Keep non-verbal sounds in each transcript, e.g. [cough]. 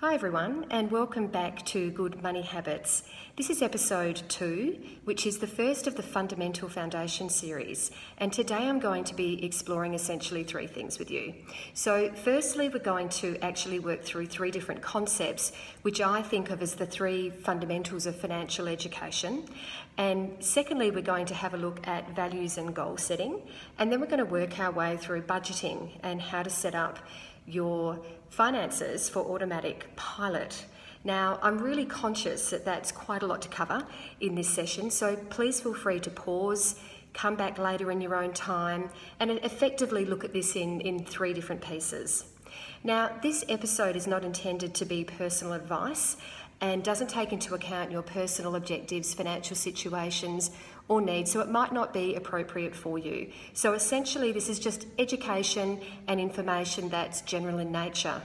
Hi, everyone, and welcome back to Good Money Habits. This is episode two, which is the first of the Fundamental Foundation series. And today I'm going to be exploring essentially three things with you. So, firstly, we're going to actually work through three different concepts, which I think of as the three fundamentals of financial education. And secondly, we're going to have a look at values and goal setting. And then we're going to work our way through budgeting and how to set up your finances for automatic pilot. Now, I'm really conscious that that's quite a lot to cover in this session, so please feel free to pause, come back later in your own time, and effectively look at this in, in three different pieces. Now, this episode is not intended to be personal advice and doesn't take into account your personal objectives, financial situations, or needs, so it might not be appropriate for you. So essentially, this is just education and information that's general in nature.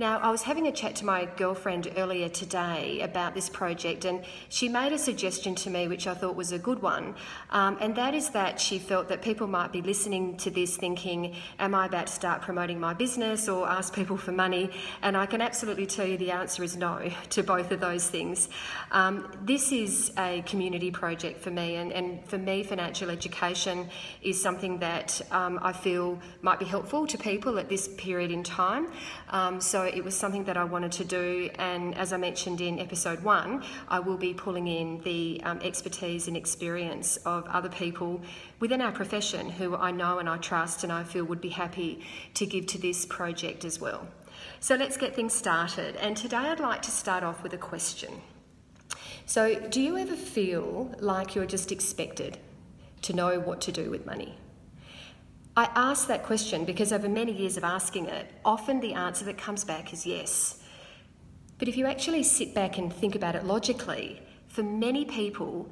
Now, I was having a chat to my girlfriend earlier today about this project, and she made a suggestion to me which I thought was a good one, um, and that is that she felt that people might be listening to this thinking, Am I about to start promoting my business or ask people for money? And I can absolutely tell you the answer is no [laughs] to both of those things. Um, this is a community project for me, and, and, for me, financial education is something that um, I feel might be helpful to people at this period in time. Um, so it was something that I wanted to do, and as I mentioned in episode one, I will be pulling in the um, expertise and experience of other people within our profession who I know and I trust and I feel would be happy to give to this project as well. So let's get things started, and today I'd like to start off with a question. So, do you ever feel like you're just expected to know what to do with money? I ask that question because over many years of asking it, often the answer that comes back is yes. But if you actually sit back and think about it logically, for many people,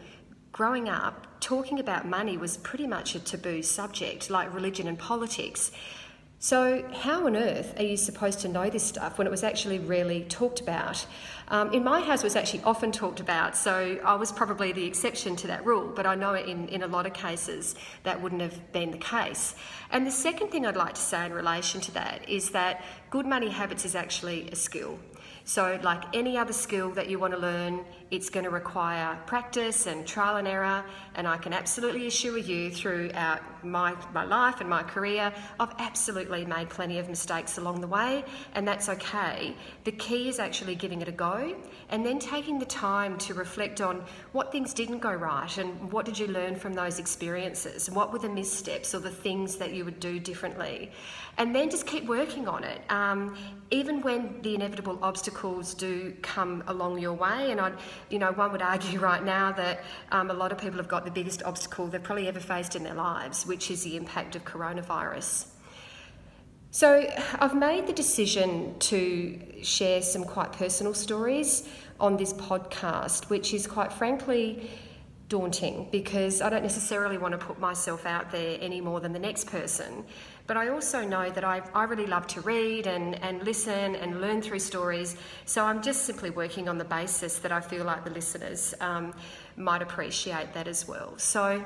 growing up, talking about money was pretty much a taboo subject, like religion and politics. So, how on earth are you supposed to know this stuff when it was actually rarely talked about? Um, in my house, it was actually often talked about, so I was probably the exception to that rule, but I know in, in a lot of cases that wouldn't have been the case. And the second thing I'd like to say in relation to that is that good money habits is actually a skill. So, like any other skill that you want to learn, it's going to require practice and trial and error. And I can absolutely assure you, throughout my, my life and my career, I've absolutely made plenty of mistakes along the way, and that's okay. The key is actually giving it a go and then taking the time to reflect on what things didn't go right and what did you learn from those experiences. What were the missteps or the things that you would do differently? And then just keep working on it. Um, even when the inevitable obstacles do come along your way, and I, you know, one would argue [laughs] right now that um, a lot of people have got the biggest obstacle they've probably ever faced in their lives, which is the impact of coronavirus. So, I've made the decision to share some quite personal stories on this podcast, which is quite frankly daunting because I don't necessarily want to put myself out there any more than the next person. But I also know that I, I really love to read and, and listen and learn through stories. So I'm just simply working on the basis that I feel like the listeners um, might appreciate that as well. So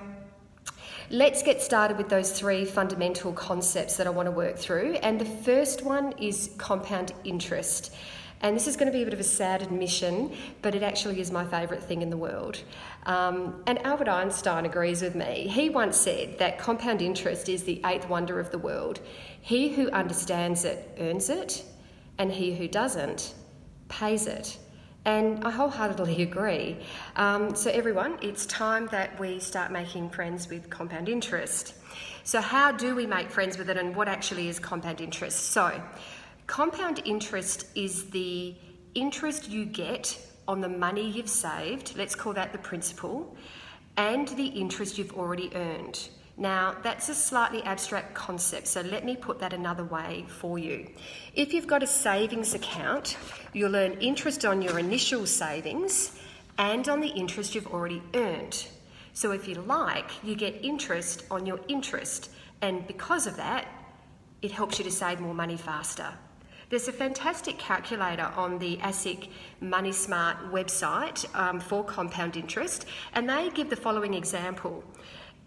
Let's get started with those three fundamental concepts that I want to work through. And the first one is compound interest. And this is going to be a bit of a sad admission, but it actually is my favourite thing in the world. Um, and Albert Einstein agrees with me. He once said that compound interest is the eighth wonder of the world. He who understands it earns it, and he who doesn't pays it. And I wholeheartedly [laughs] agree. Um, so, everyone, it's time that we start making friends with compound interest. So, how do we make friends with it, and what actually is compound interest? So, compound interest is the interest you get on the money you've saved, let's call that the principal, and the interest you've already earned. Now, that's a slightly abstract concept, so let me put that another way for you. If you've got a savings account, you'll earn interest on your initial savings and on the interest you've already earned. So, if you like, you get interest on your interest, and because of that, it helps you to save more money faster. There's a fantastic calculator on the ASIC Money Smart website um, for compound interest, and they give the following example.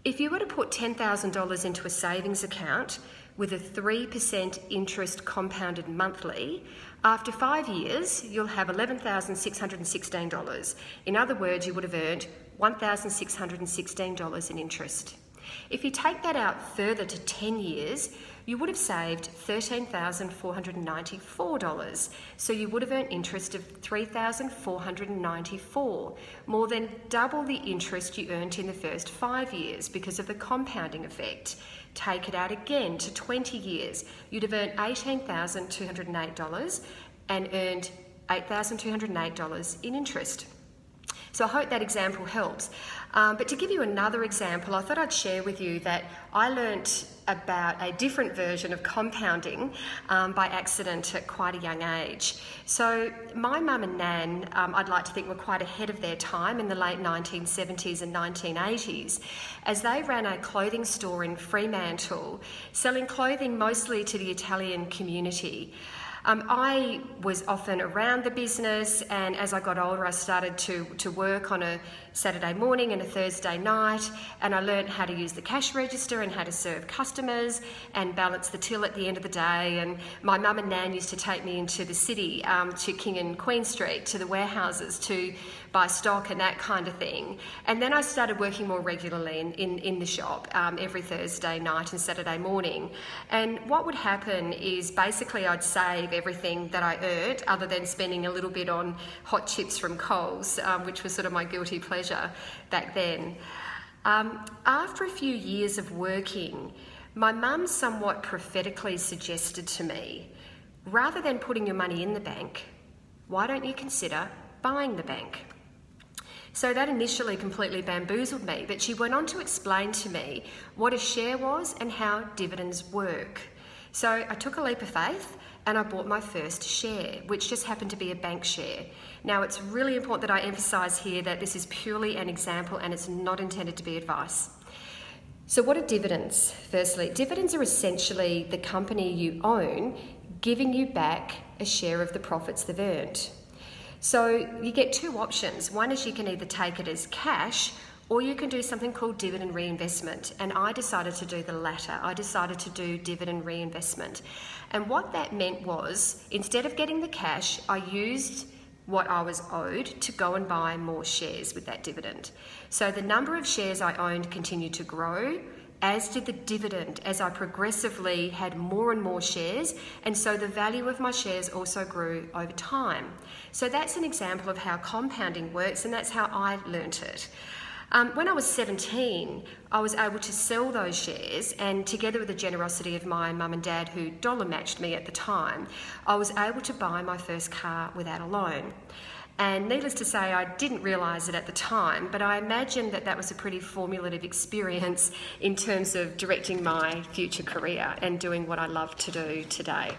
If you were to put $10,000 into a savings account with a 3% interest compounded monthly, after five years, you'll have $11,616. In other words, you would have earned $1,616 in interest. If you take that out further to 10 years, you would have saved $13,494. So you would have earned interest of 3,494, more than double the interest you earned in the first five years because of the compounding effect. Take it out again to 20 years, you'd have earned $18,208 and earned $8,208 in interest. So I hope that example helps. Um, but to give you another example, I thought I'd share with you that I learnt about a different version of compounding um, by accident at quite a young age. So my mum and nan, um, I'd like to think, were quite ahead of their time in the late 1970s and 1980s, as they ran a clothing store in Fremantle, selling clothing mostly to the Italian community. Um, I was often around the business, and as I got older, I started to, to work on a Saturday morning and a Thursday night, and I learned how to use the cash register and how to serve customers and balance the till at the end of the day. And my mum and nan used to take me into the city, um, to King and Queen Street, to the warehouses, to buy stock and that kind of thing. And then I started working more regularly in, in, in the shop um, every Thursday night and Saturday morning. And what would happen is basically I'd save everything that I earned, other than spending a little bit on hot chips from Coles, um, which was sort of my guilty pleasure back then. Um, after a few years of working, my mum somewhat prophetically suggested to me rather than putting your money in the bank, why don't you consider buying the bank? So that initially completely bamboozled me, but she went on to explain to me what a share was and how dividends work. So I took a leap of faith and I bought my first share, which just happened to be a bank share. Now, it's really important that I emphasise here that this is purely an example and it's not intended to be advice. So, what are dividends? Firstly, dividends are essentially the company you own giving you back a share of the profits they've earned. So you get two options. One is you can either take it as cash or you can do something called dividend reinvestment. And I decided to do the latter. I decided to do dividend reinvestment. And what that meant was instead of getting the cash, I used what I was owed to go and buy more shares with that dividend. So the number of shares I owned continued to grow as did the dividend as I progressively had more and more shares, and so the value of my shares also grew over time. So that's an example of how compounding works, and that's how I learnt it. Um, when I was 17, I was able to sell those shares, and together with the generosity of my mum and dad, who dollar matched me at the time, I was able to buy my first car without a loan. And needless to say, I didn't realise it at the time, but I imagine that that was a pretty formulative experience in terms of directing my future career and doing what I love to do today.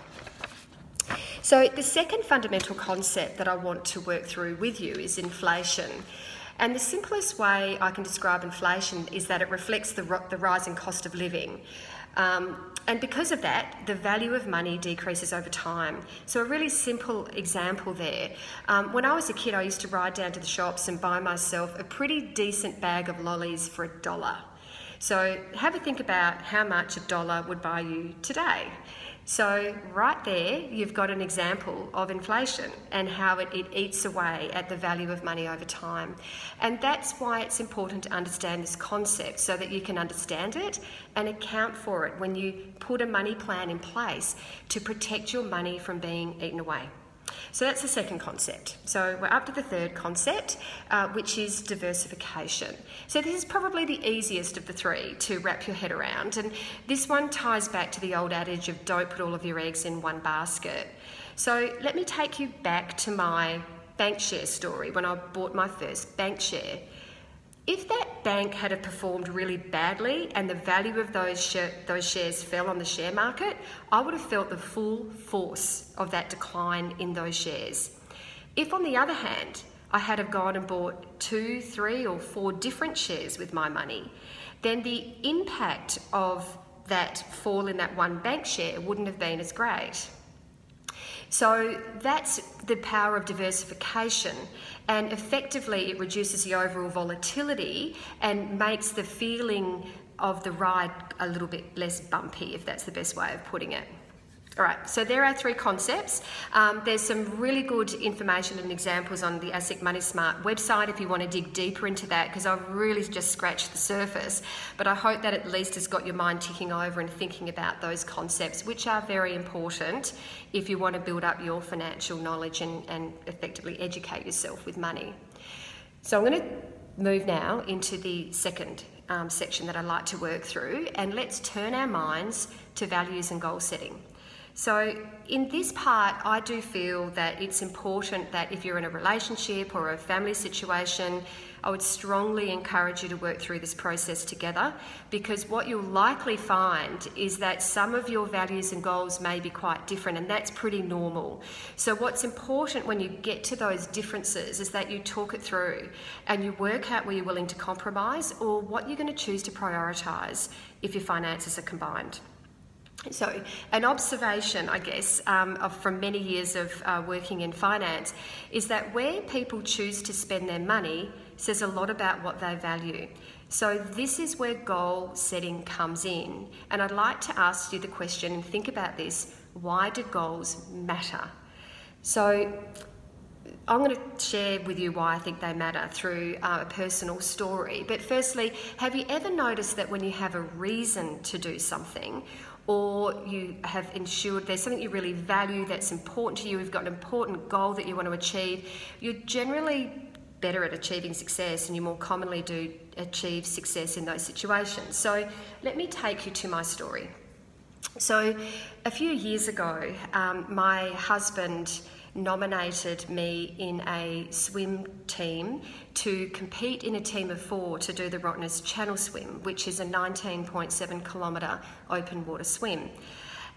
So, the second fundamental concept that I want to work through with you is inflation. And the simplest way I can describe inflation is that it reflects the, the rising cost of living. Um, and because of that, the value of money decreases over time. So, a really simple example there. Um, when I was a kid, I used to ride down to the shops and buy myself a pretty decent bag of lollies for a dollar. So, have a think about how much a dollar would buy you today. So, right there, you've got an example of inflation and how it, it, eats away at the value of money over time. And that's why it's important to understand this concept so that you can understand it and account for it when you put a money plan in place to protect your money from being eaten away. So that's the second concept. So we're up to the third concept, uh, which is diversification. So this is probably the easiest of the three to wrap your head around. And this one ties back to the old adage of don't put all of your eggs in one basket. So let me take you back to my bank share story when I bought my first bank share. If that bank had performed really badly and the value of those, those shares fell on the share market, I would have felt the full force of that decline in those shares. If, on the other hand, I had have gone and bought two, three, or four different shares with my money, then the impact of that fall in that one bank share wouldn't have been as great. So that's the power of diversification, and effectively it reduces the overall volatility and makes the feeling of the ride a little bit less bumpy, if that's the best way of putting it. All right, so there are three concepts. Um, there's some really good information and examples on the ASIC Money Smart website if you want to dig deeper into that, because I've really just scratched the surface. But I hope that at least has got your mind ticking over and thinking about those concepts, which are very important if you want to build up your financial knowledge and, and effectively educate yourself with money. So I'm going to move now into the second um, section that I'd like to work through, and let's turn our minds to values and goal setting. So, in this part, I do feel that it's important that if you're in a relationship or a family situation, I would strongly encourage you to work through this process together because what you'll likely find is that some of your values and goals may be quite different, and that's pretty normal. So, what's important when you get to those differences is that you talk it through and you work out where you're willing to compromise or what you're going to choose to prioritise if your finances are combined. So, an observation, I guess, um, of, from many years of uh, working in finance is that where people choose to spend their money says a lot about what they value. So, this is where goal setting comes in. And I'd like to ask you the question and think about this why do goals matter? So, I'm going to share with you why I think they matter through uh, a personal story. But firstly, have you ever noticed that when you have a reason to do something, or you have ensured there's something you really value that's important to you, you've got an important goal that you want to achieve, you're generally better at achieving success and you more commonly do achieve success in those situations. So, let me take you to my story. So, a few years ago, um, my husband nominated me in a swim team to compete in a team of four to do the Rottnest Channel Swim, which is a 19.7 kilometre open water swim.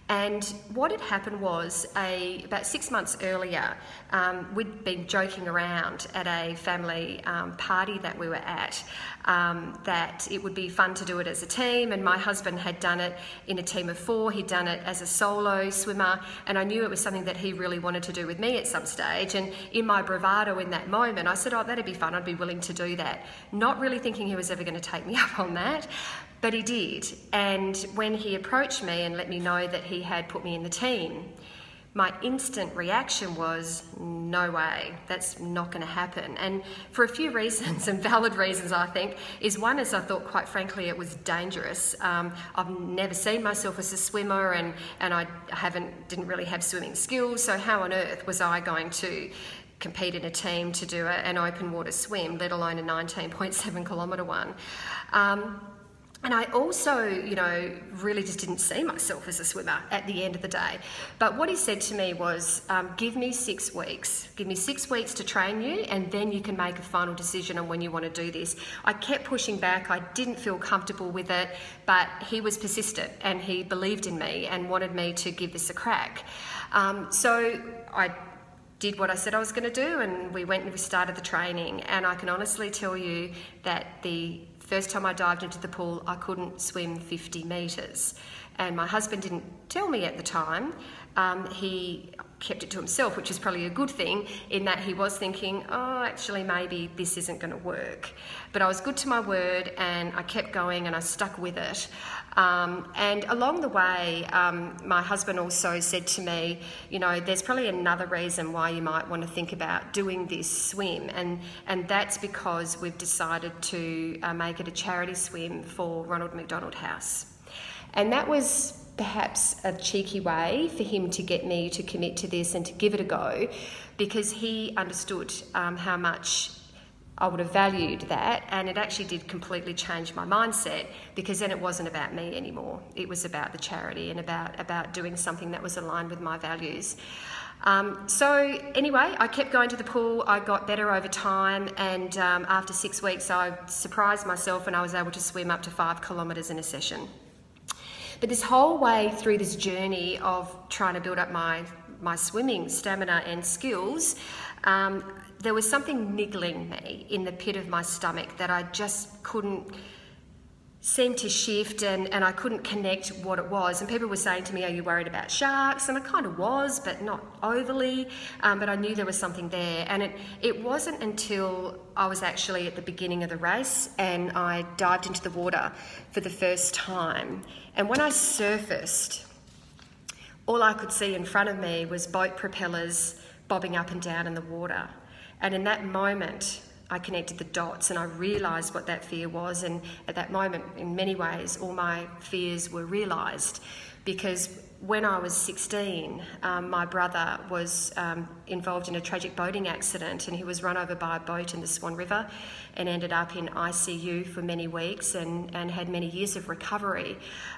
And what had happened was, a, about six months earlier, um, we'd been joking around at a family um, party that we were at um, that it would be fun to do it as a team. And my husband had done it in a team of four, he'd done it as a solo swimmer, and I knew it was something that he really wanted to do with me at some stage. And in my bravado in that moment, I said, Oh, that'd be fun, I'd be willing to do that. Not really thinking he was ever going to take me [laughs] up on that. But he did. And when he approached me and let me know that he had put me in the team, my instant reaction was, no way, that's not going to happen. And for a few [laughs] reasons, and valid reasons, I think, is one is I thought, quite frankly, it was dangerous. Um, I've never seen myself as a swimmer, and, and I haven't didn't really have swimming skills. So how on earth was I going to compete in a team to do an open water swim, let alone a 19.7 kilometre one? Um, and I also, you know, really just didn't see myself as a swimmer at the end of the day. But what he said to me was, um, give me six weeks. Give me six weeks to train you, and then you can make a final decision on when you want to do this. I kept pushing back. I didn't feel comfortable with it, but he was persistent and he believed in me and wanted me to give this a crack. Um, so I did what I said I was going to do, and we went and we started the training. And I can honestly tell you that the First time I dived into the pool, I couldn't swim 50 metres. And my husband didn't tell me at the time. Um, he kept it to himself, which is probably a good thing, in that he was thinking, oh, actually, maybe this isn't going to work. But I was good to my word and I kept going and I stuck with it. Um, and along the way, um, my husband also said to me, you know, there's probably another reason why you might want to think about doing this swim, and, and that's because we've decided to uh, make it a charity swim for Ronald McDonald House. And that was perhaps a cheeky way for him to get me to commit to this and to give it a go because he understood um, how much I would have valued that, and it actually did completely change my mindset because then it wasn't about me anymore. It was about the charity and about, about doing something that was aligned with my values. Um, so, anyway, I kept going to the pool. I got better over time, and um, after six weeks, I surprised myself and I was able to swim up to five kilometres in a session. But this whole way through this journey of trying to build up my my swimming stamina and skills, um, there was something niggling me in the pit of my stomach that I just couldn't seemed to shift and, and I couldn't connect what it was. And people were saying to me, Are you worried about sharks? And I kind of was, but not overly. Um, but I knew there was something there. And it, it wasn't until I was actually at the beginning of the race and I dived into the water for the first time. And when I surfaced, all I could see in front of me was boat propellers bobbing up and down in the water. And in that moment, I connected the dots and I realised what that fear was. And at that moment, in many ways, all my fears were realised because when I was 16, um, my brother was um, involved in a tragic boating accident and he was run over by a boat in the Swan River and ended up in ICU for many weeks and, and had many years of recovery,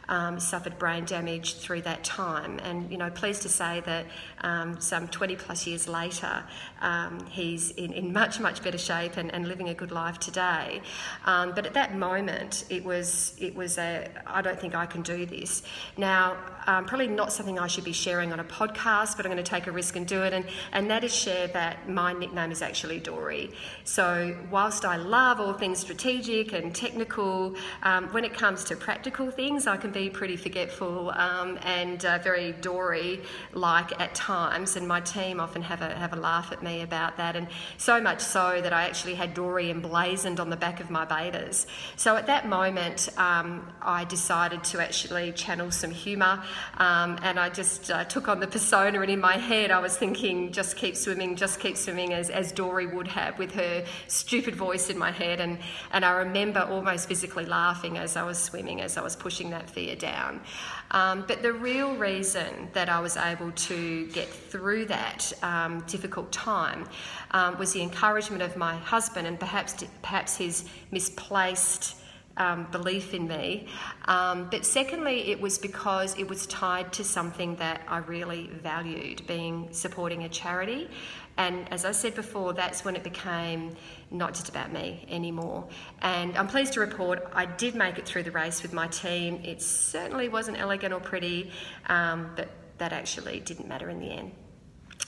um, suffered brain damage through that time. And, you know, pleased to say that um, some 20 plus years later, um, he's in, in much, much better shape and, and living a good life today. Um, but at that moment, it was, it was a, I don't think I can do this. Now, um, probably not something I should be sharing on a podcast, but I'm going to take a risk and do it. And, and that is share that my nickname is actually Dory. So, whilst I love all things strategic and technical, um, when it comes to practical things, I can be pretty forgetful um, and uh, very Dory like at times. And my team often have a, have a laugh at me about that. And so much so that I actually had Dory emblazoned on the back of my betas. So, at that moment, um, I decided to actually channel some humour. Um, and I just uh, took on the persona, and in my head, I was thinking, just keep swimming, just keep swimming, as, as Dory would have with her stupid voice in my head. And, and I remember almost physically laughing as I was swimming, as I was pushing that fear down. Um, but the real reason that I was able to get through that um, difficult time um, was the encouragement of my husband and perhaps, perhaps his misplaced um, belief in me. Um, but secondly, it was because it was tied to something that I really valued, being supporting a charity. And as I said before, that's when it became not just about me anymore. And I'm pleased to report I did make it through the race with my team. It certainly wasn't elegant or pretty, um, but that actually didn't matter in the end.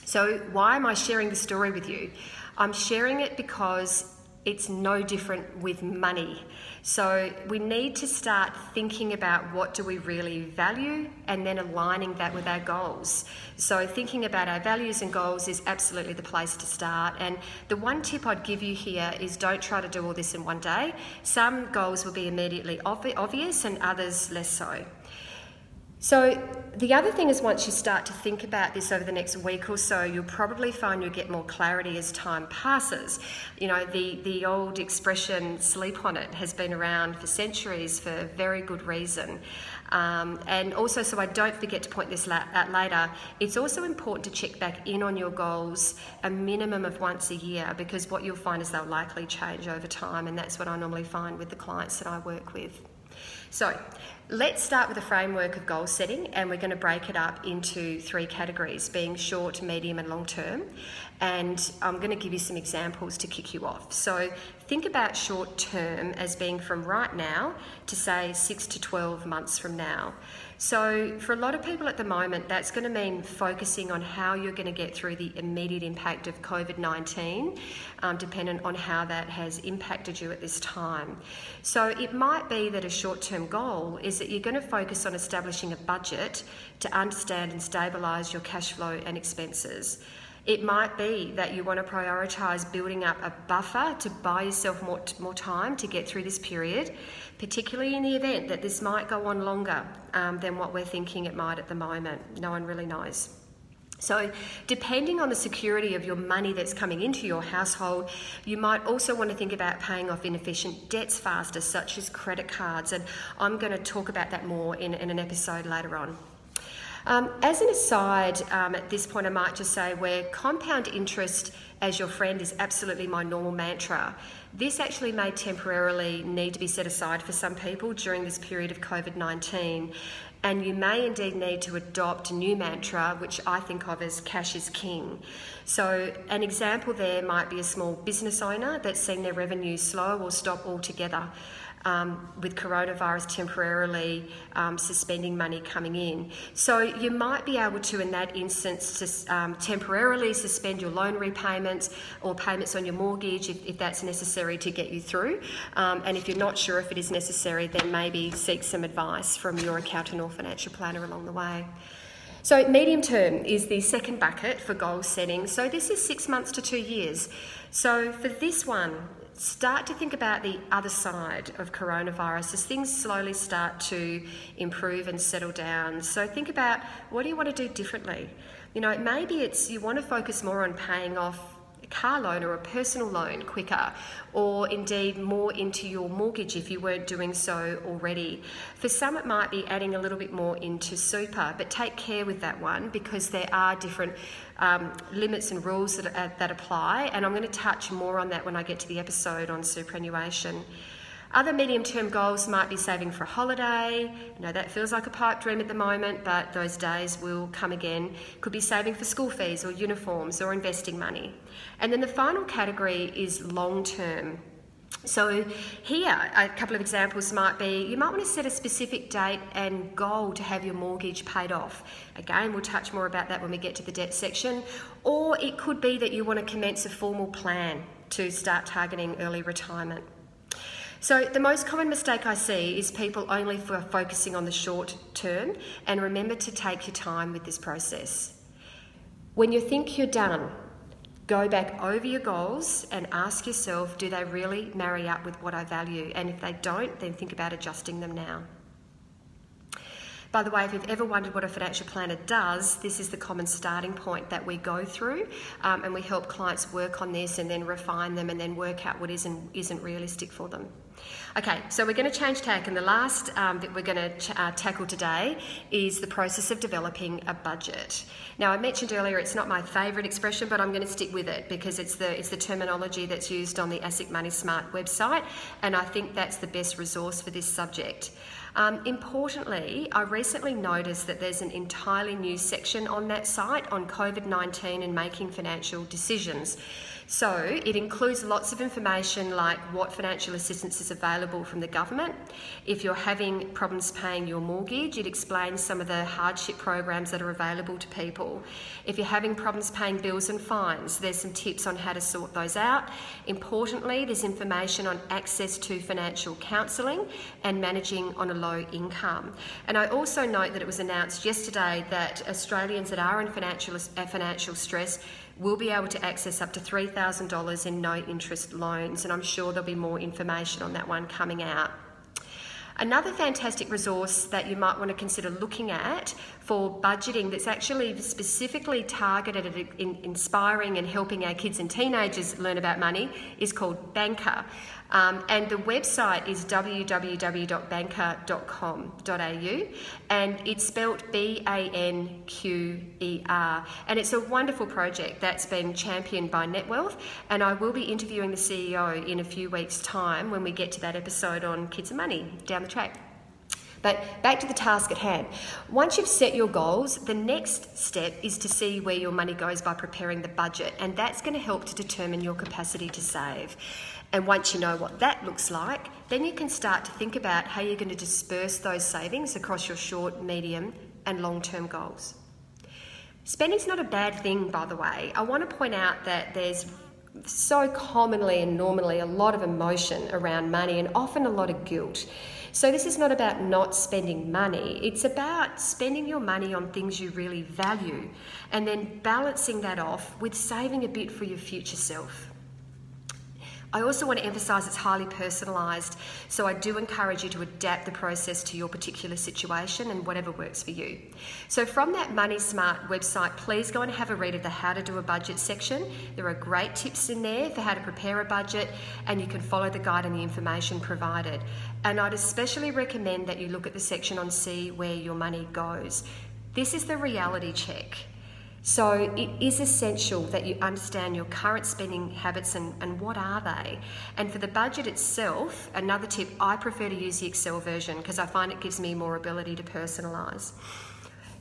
So, why am I sharing the story with you? I'm sharing it because it's no different with money. So we need to start thinking about what do we really value and then aligning that with our goals. So thinking about our values and goals is absolutely the place to start. And the one tip I'd give you here is don't try to do all this in one day. Some goals will be immediately obvious and others less so. So, the other thing is once you start to think about this over the next week or so, you'll probably find you'll get more clarity as time passes. You know, the, the old expression, sleep on it, has been around for centuries for very good reason. Um, and also, so I don't forget to point this out later, it's also important to check back in on your goals a minimum of once a year because what you'll find is they'll likely change over time, and that's what I normally find with the clients that I work with. So, let's start with a framework of goal setting, and we're going to break it up into three categories being short, medium, and long term. And I'm going to give you some examples to kick you off. So, think about short term as being from right now to say six to 12 months from now. So, for a lot of people at the moment, that's going to mean focusing on how you're going to get through the immediate impact of COVID 19, um, dependent on how that has impacted you at this time. So, it might be that a short term goal is that you're going to focus on establishing a budget to understand and stabilise your cash flow and expenses. It might be that you want to prioritise building up a buffer to buy yourself more, more time to get through this period, particularly in the event that this might go on longer um, than what we're thinking it might at the moment. No one really knows. So, depending on the security of your money that's coming into your household, you might also want to think about paying off inefficient debts faster, such as credit cards. And I'm going to talk about that more in, in an episode later on. Um, as an aside, um, at this point, I might just say where compound interest as your friend is absolutely my normal mantra. This actually may temporarily need to be set aside for some people during this period of COVID 19, and you may indeed need to adopt a new mantra, which I think of as cash is king. So, an example there might be a small business owner that's seen their revenue slow or stop altogether. Um, with coronavirus temporarily um, suspending money coming in. So you might be able to, in that instance, um, temporarily suspend your loan repayments or payments on your mortgage if, if that's necessary to get you through. Um, and if you're not sure if it is necessary, then maybe seek some advice from your accountant or financial planner along the way. So, medium term is the second bucket for goal setting. So, this is six months to two years. So, for this one, start to think about the other side of coronavirus as things slowly start to improve and settle down. So, think about what do you want to do differently? You know, maybe it's you want to focus more on paying off car loan or a personal loan quicker, or indeed more into your mortgage if you weren't doing so already. For some, it might be adding a little bit more into super, but take care with that one because there are different um, limits and rules that, uh, that apply, and I'm going to touch more on that when I get to the episode on superannuation. Other medium term goals might be saving for a holiday. You know, that feels like a pipe dream at the moment, but those days will come again. Could be saving for school fees or uniforms or investing money. And then the final category is long term. So, here, a couple of examples might be you might want to set a specific date and goal to have your mortgage paid off. Again, we'll touch more about that when we get to the debt section. Or it could be that you want to commence a formal plan to start targeting early retirement. So, the most common mistake I see is people only for focusing on the short term, and remember to take your time with this process. When you think you're done, go back over your goals and ask yourself do they really marry up with what I value? And if they don't, then think about adjusting them now. By the way, if you've ever wondered what a financial planner does, this is the common starting point that we go through, um, and we help clients work on this and then refine them and then work out what isn't, isn't realistic for them. Okay, so we're going to change tack, and the last um, that we're going to ch- uh, tackle today is the process of developing a budget. Now, I mentioned earlier it's not my favourite expression, but I'm going to stick with it because it's the it's the terminology that's used on the ASIC Money Smart website, and I think that's the best resource for this subject. Um, importantly, I recently noticed that there's an entirely new section on that site on COVID 19 and making financial decisions. So it includes lots of information like what financial assistance is available from the government. If you're having problems paying your mortgage, it explains some of the hardship programs that are available to people. If you're having problems paying bills and fines, there's some tips on how to sort those out. Importantly, there's information on access to financial counselling and managing on a low income. And I also note that it was announced yesterday that Australians that are in financial, uh, financial stress will be able to access up to $3,000 in no interest loans, and I'm sure there'll be more information on that one coming out. Another fantastic resource that you might want to consider looking at for budgeting that's actually specifically targeted at inspiring and helping our kids and teenagers learn about money is called Banqer. Um, and the website is www.banqer.com.au and it's spelled B A N Q E R. And it's a wonderful project that's been championed by NetWealth. And I will be interviewing the CEO in a few weeks' time when we get to that episode on kids and money down the track. But back to the task at hand. Once you've set your goals, the next step is to see where your money goes by preparing the budget, and that's going to help to determine your capacity to save. And once you know what that looks like, then you can start to think about how you're going to disperse those savings across your short, medium, and long term goals. Spending's not a bad thing, by the way. I want to point out that there's so commonly and normally a lot of emotion around money and often a lot of guilt. So, this is not about not spending money, it's about spending your money on things you really value and then balancing that off with saving a bit for your future self. I also want to emphasise it's highly personalised, so I do encourage you to adapt the process to your particular situation and whatever works for you. So, from that Money Smart website, please go and have a read of the How to Do a Budget section. There are great tips in there for how to prepare a budget, and you can follow the guide and the information provided. And I'd especially recommend that you look at the section on See Where Your Money Goes. This is the reality check. So it is essential that you understand your current spending habits and, and what are they. And for the budget itself, another tip, I prefer to use the Excel version because I find it gives me more ability to personalise.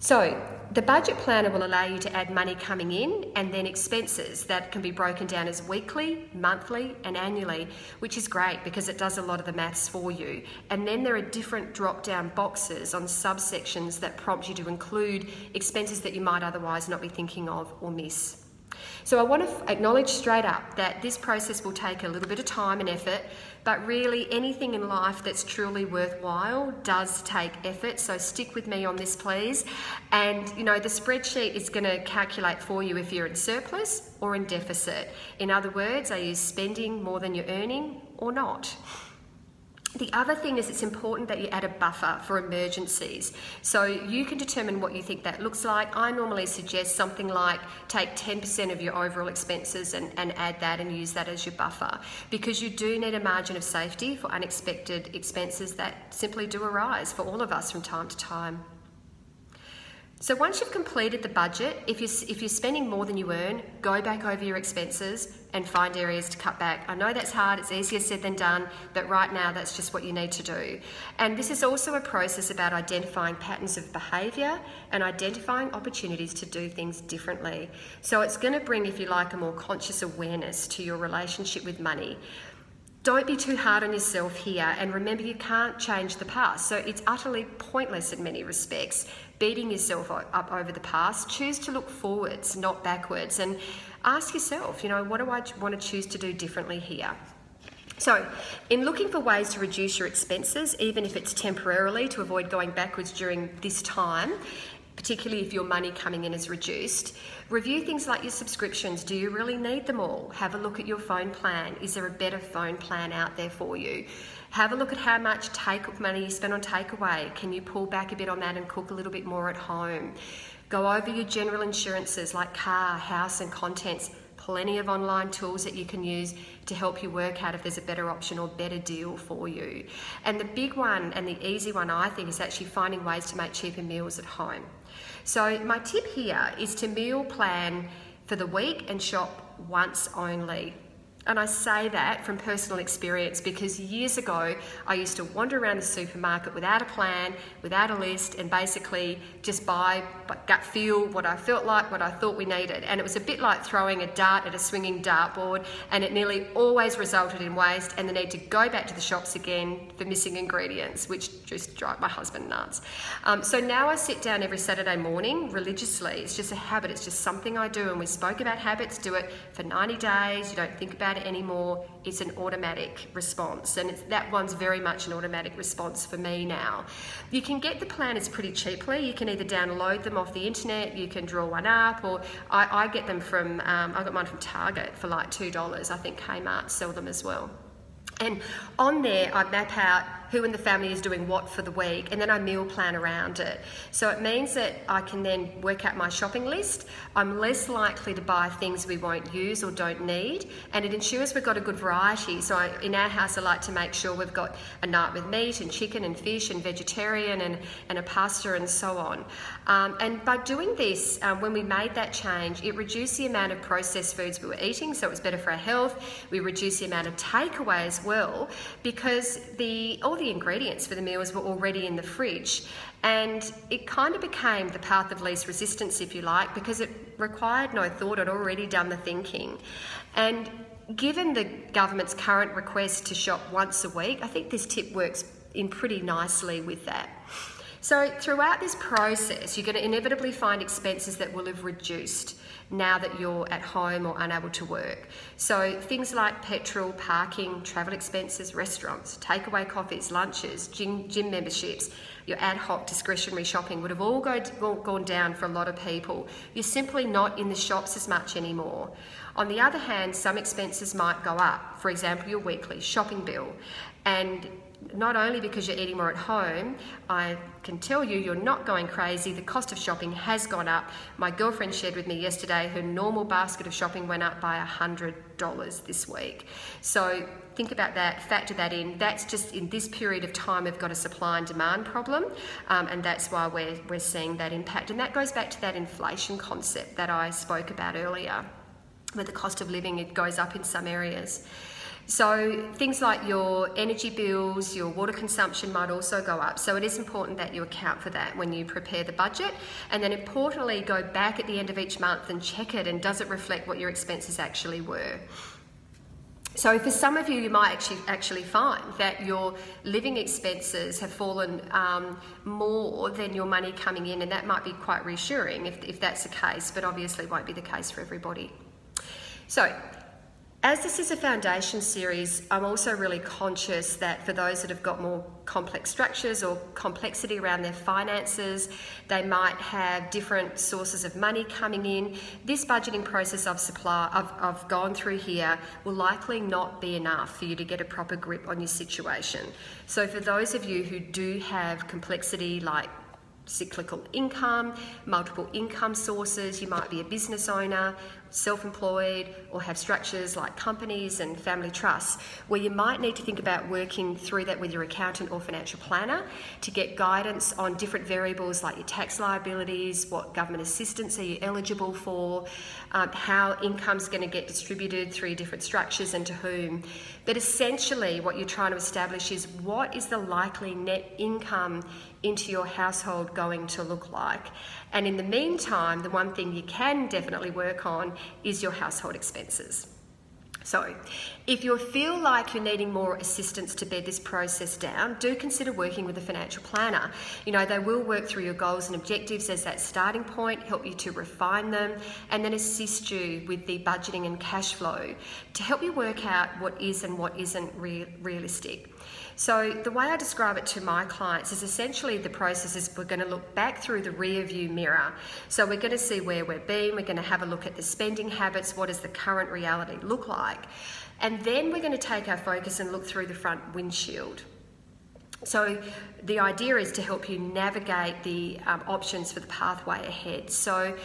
So, the budget planner will allow you to add money coming in and then expenses that can be broken down as weekly, monthly, and annually, which is great because it does a lot of the maths for you. And then there are different drop down boxes on subsections that prompt you to include expenses that you might otherwise not be thinking of or miss. So I want to acknowledge straight up that this process will take a little bit of time and effort, but really anything in life that's truly worthwhile does take effort. So stick with me on this, please. And you know, the spreadsheet is going to calculate for you if you're in surplus or in deficit. In other words, are you spending more than you're earning or not? The other thing is it's important that you add a buffer for emergencies. So you can determine what you think that looks like. I normally suggest something like take 10% of your overall expenses and, and add that and use that as your buffer because you do need a margin of safety for unexpected expenses that simply do arise for all of us from time to time. So once you've completed the budget, if you're, if you're spending more than you earn, go back over your expenses and find areas to cut back. I know that's hard, it's easier said than done, but right now that's just what you need to do. And this is also a process about identifying patterns of behaviour and identifying opportunities to do things differently. So it's going to bring, if you like, a more conscious awareness to your relationship with money. Don't be too hard on yourself here, and remember you can't change the past, so it's utterly pointless in many respects beating yourself up over the past. Choose to look forwards, not backwards, and ask yourself, you know, what do I want to choose to do differently here? So, in looking for ways to reduce your expenses, even if it's temporarily to avoid going backwards during this time, particularly if your money coming in is reduced. Review things like your subscriptions. Do you really need them all? Have a look at your phone plan. Is there a better phone plan out there for you? Have a look at how much take money you spend on takeaway. Can you pull back a bit on that and cook a little bit more at home? Go over your general insurances like car, house, and contents. Plenty of online tools that you can use to help you work out if there's a better option or better deal for you. And the big one and the easy one, I think, is actually finding ways to make cheaper meals at home. So, my tip here is to meal plan for the week and shop once only. And I say that from personal experience because years ago I used to wander around the supermarket without a plan, without a list, and basically just buy gut feel what I felt like, what I thought we needed. And it was a bit like throwing a dart at a swinging dartboard, and it nearly always resulted in waste and the need to go back to the shops again for missing ingredients, which just drive my husband nuts. Um, so now I sit down every Saturday morning religiously. It's just a habit, it's just something I do. And we spoke about habits, do it for 90 days, you don't think about anymore. It's an automatic response, and that one's very much an automatic response for me now. You can get the planners pretty cheaply. You can either download them off the internet, you can draw one up, or I, I get them from, um, I got mine from Target for like $2. I think Kmart sell them as well. And on there, I map out who in the family is doing what for the week, and then I meal plan around it. So it means that I can then work out my shopping list. I'm less likely to buy things we won't use or don't need, and it ensures we've got a good variety. So I, in our house, I like to make sure we've got a night with meat and chicken and fish and vegetarian and, and a pasta and so on. Um, and by doing this, um, when we made that change, it reduced the amount of processed foods we were eating, so it was better for our health. We reduced the amount of takeaway well because the all the ingredients for the meals were already in the fridge. And it kind of became the path of least resistance, if you like, because it required no thought, I'd already done the thinking. And given the government's current request to shop once a week, I think this tip works in pretty nicely with that. So, throughout this process, you're going to inevitably find expenses that will have reduced now that you're at home or unable to work. So, things like petrol, parking, travel expenses, restaurants, takeaway coffees, lunches, gym, gym memberships, your ad hoc discretionary shopping would have all go, gone down for a lot of people. You're simply not in the shops as much anymore. On the other hand, some expenses might go up. For example, your weekly shopping bill. And not only because you're eating more at home, I can tell you you're not going crazy. The cost of shopping has gone up. My girlfriend shared with me yesterday her normal basket of shopping went up by $100 this week. So think about that, factor that in. That's just in this period of time, we've got a supply and demand problem, um, and that's why we're, we're seeing that impact. And that goes back to that inflation concept that I spoke about earlier, where the cost of living it goes up in some areas. So things like your energy bills, your water consumption might also go up. So it is important that you account for that when you prepare the budget. And then importantly, go back at the end of each month and check it and does it reflect what your expenses actually were. So for some of you, you might actually actually find that your living expenses have fallen um, more than your money coming in, and that might be quite reassuring if, if that's the case, but obviously won't be the case for everybody. So as this is a foundation series, I'm also really conscious that for those that have got more complex structures or complexity around their finances, they might have different sources of money coming in. This budgeting process I've, supply, I've, I've gone through here will likely not be enough for you to get a proper grip on your situation. So, for those of you who do have complexity like cyclical income, multiple income sources. You might be a business owner, self employed, or have structures like companies and family trusts where you might need to think about working through that with your accountant or financial planner to get guidance on different variables like your tax liabilities, what government assistance are you eligible for, um, how income's going to get distributed through different structures and to whom. But essentially, what you're trying to establish is what is the likely net income into your household going to look like. And in the meantime, the one thing you can definitely work on is your household expenses. So, if you feel like you're needing more assistance to bed this process down, do consider working with a financial planner. You know, they will work through your goals and objectives as that starting point, help you to refine them, and then assist you with the budgeting and cash flow to help you work out what is and what isn't re- realistic. So, the way I describe it to my clients is essentially the process is we're going to look back through the rear view mirror. So, we're going to see where we've been, we're going to have a look at the spending habits, what does the current reality look like, and then we're going to take our focus and look through the front windshield. So, the idea is to help you navigate the um, options for the pathway ahead. So,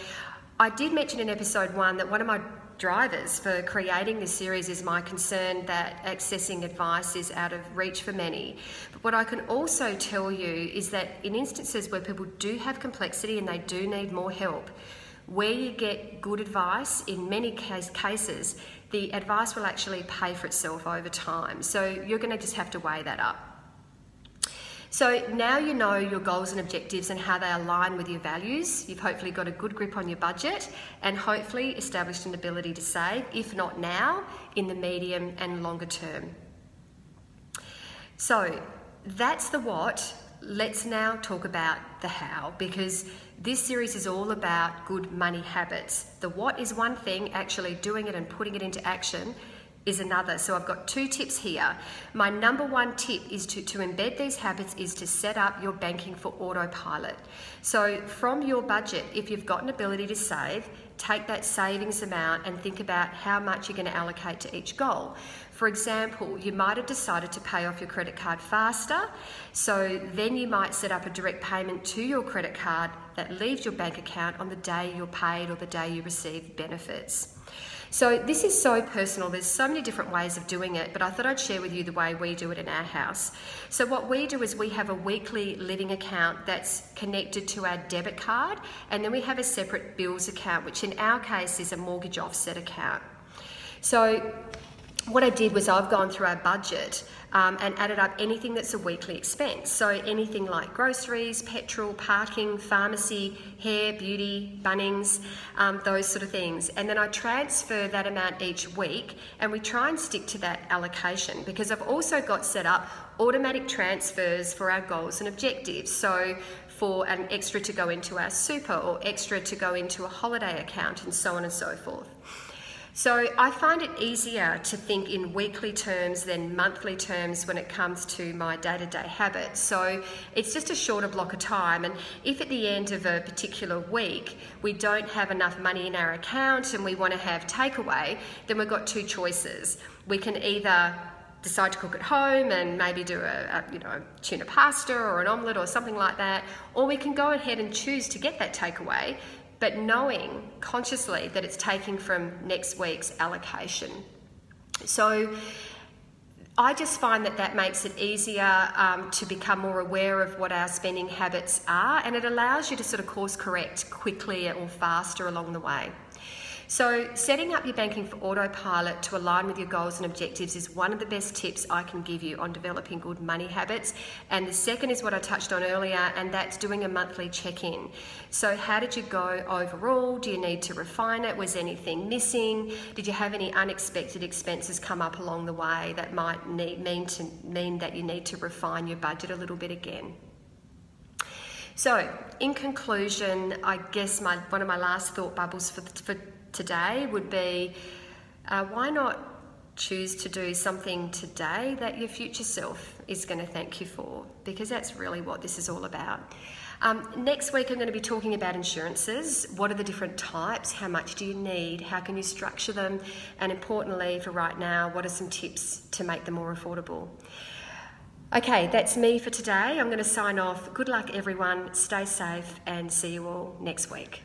I did mention in episode one that one of my drivers for creating this series is my concern that accessing advice is out of reach for many. But what I can also tell you is that in instances where people do have complexity and they do need more help, where you get good advice, in many case, cases, the advice will actually pay for itself over time. So you're going to just have to weigh that up. So now you know your goals and objectives and how they align with your values. You've hopefully got a good grip on your budget and hopefully established an ability to save, if not now, in the medium and longer term. So that's the what. Let's now talk about the how because this series is all about good money habits. The what is one thing, actually doing it and putting it into action is another. So I've got two tips here. My number one tip is to, to embed these habits is to set up your banking for autopilot. So from your budget, if you've got an ability to save, take that savings amount and think about how much you're going to allocate to each goal. For example, you might have decided to pay off your credit card faster, so then you might set up a direct payment to your credit card that leaves your bank account on the day you're paid or the day you receive benefits. So this is so personal. There's so many different ways of doing it, but I thought I'd share with you the way we do it in our house. So what we do is we have a weekly living account that's connected to our debit card, and then we have a separate bills account, which in our case is a mortgage offset account. So what I did was I've gone through our budget um, and added up anything that's a weekly expense. So anything like groceries, petrol, parking, pharmacy, hair, beauty, Bunnings, um, those sort of things. And then I transfer that amount each week and we try and stick to that allocation because I've also got set up automatic transfers for our goals and objectives. So for an extra to go into our super or extra to go into a holiday account and so on and so forth. So I find it easier to think in weekly terms than monthly terms when it comes to my day to day habits. So it's just a shorter block of time. And if at the end of a particular week we don't have enough money in our account and we want to have takeaway, then we've got two choices. We can either decide to cook at home and maybe do a, a, you know tuna pasta or an omelette or something like that or we can go ahead and choose to get that takeaway but knowing consciously that it's taking from next week's allocation. So I just find that that makes it easier um, to become more aware of what our spending habits are and it allows you to sort of course correct quickly or faster along the way. So, setting up your banking for autopilot to align with your goals and objectives is one of the best tips I can give you on developing good money habits. And the second is what I touched on earlier, and that's doing a monthly check in. So, how did you go overall? Do you need to refine it? Was anything missing? Did you have any unexpected expenses come up along the way that might need, mean, to, mean that you need to refine your budget a little bit again? So, in conclusion, I guess my one of my last thought bubbles for, for today would be uh, why not choose to do something today that your future self is going to thank you for? Because that's really what this is all about. Um, next week, I'm going to be talking about insurances. What are the different types? How much do you need? How can you structure them? And importantly, for right now, what are some tips to make them more affordable? Okay, that's me for today. I'm going to sign off. Good luck, everyone. Stay safe and see you all next week.